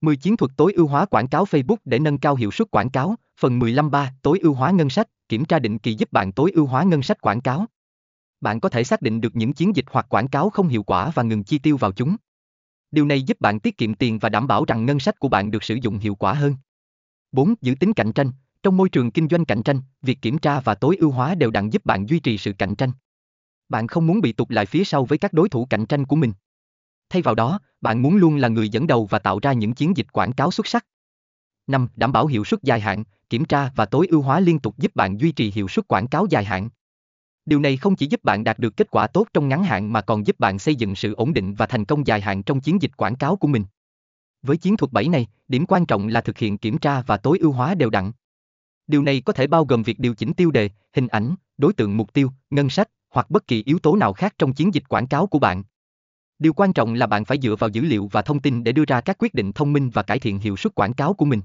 10 chiến thuật tối ưu hóa quảng cáo Facebook để nâng cao hiệu suất quảng cáo, phần 15.3 tối ưu hóa ngân sách, kiểm tra định kỳ giúp bạn tối ưu hóa ngân sách quảng cáo. Bạn có thể xác định được những chiến dịch hoặc quảng cáo không hiệu quả và ngừng chi tiêu vào chúng. Điều này giúp bạn tiết kiệm tiền và đảm bảo rằng ngân sách của bạn được sử dụng hiệu quả hơn. 4. Giữ tính cạnh tranh. Trong môi trường kinh doanh cạnh tranh, việc kiểm tra và tối ưu hóa đều đặn giúp bạn duy trì sự cạnh tranh. Bạn không muốn bị tụt lại phía sau với các đối thủ cạnh tranh của mình. Thay vào đó, bạn muốn luôn là người dẫn đầu và tạo ra những chiến dịch quảng cáo xuất sắc. 5. Đảm bảo hiệu suất dài hạn, kiểm tra và tối ưu hóa liên tục giúp bạn duy trì hiệu suất quảng cáo dài hạn. Điều này không chỉ giúp bạn đạt được kết quả tốt trong ngắn hạn mà còn giúp bạn xây dựng sự ổn định và thành công dài hạn trong chiến dịch quảng cáo của mình. Với chiến thuật 7 này, điểm quan trọng là thực hiện kiểm tra và tối ưu hóa đều đặn. Điều này có thể bao gồm việc điều chỉnh tiêu đề, hình ảnh, đối tượng mục tiêu, ngân sách hoặc bất kỳ yếu tố nào khác trong chiến dịch quảng cáo của bạn. Điều quan trọng là bạn phải dựa vào dữ liệu và thông tin để đưa ra các quyết định thông minh và cải thiện hiệu suất quảng cáo của mình.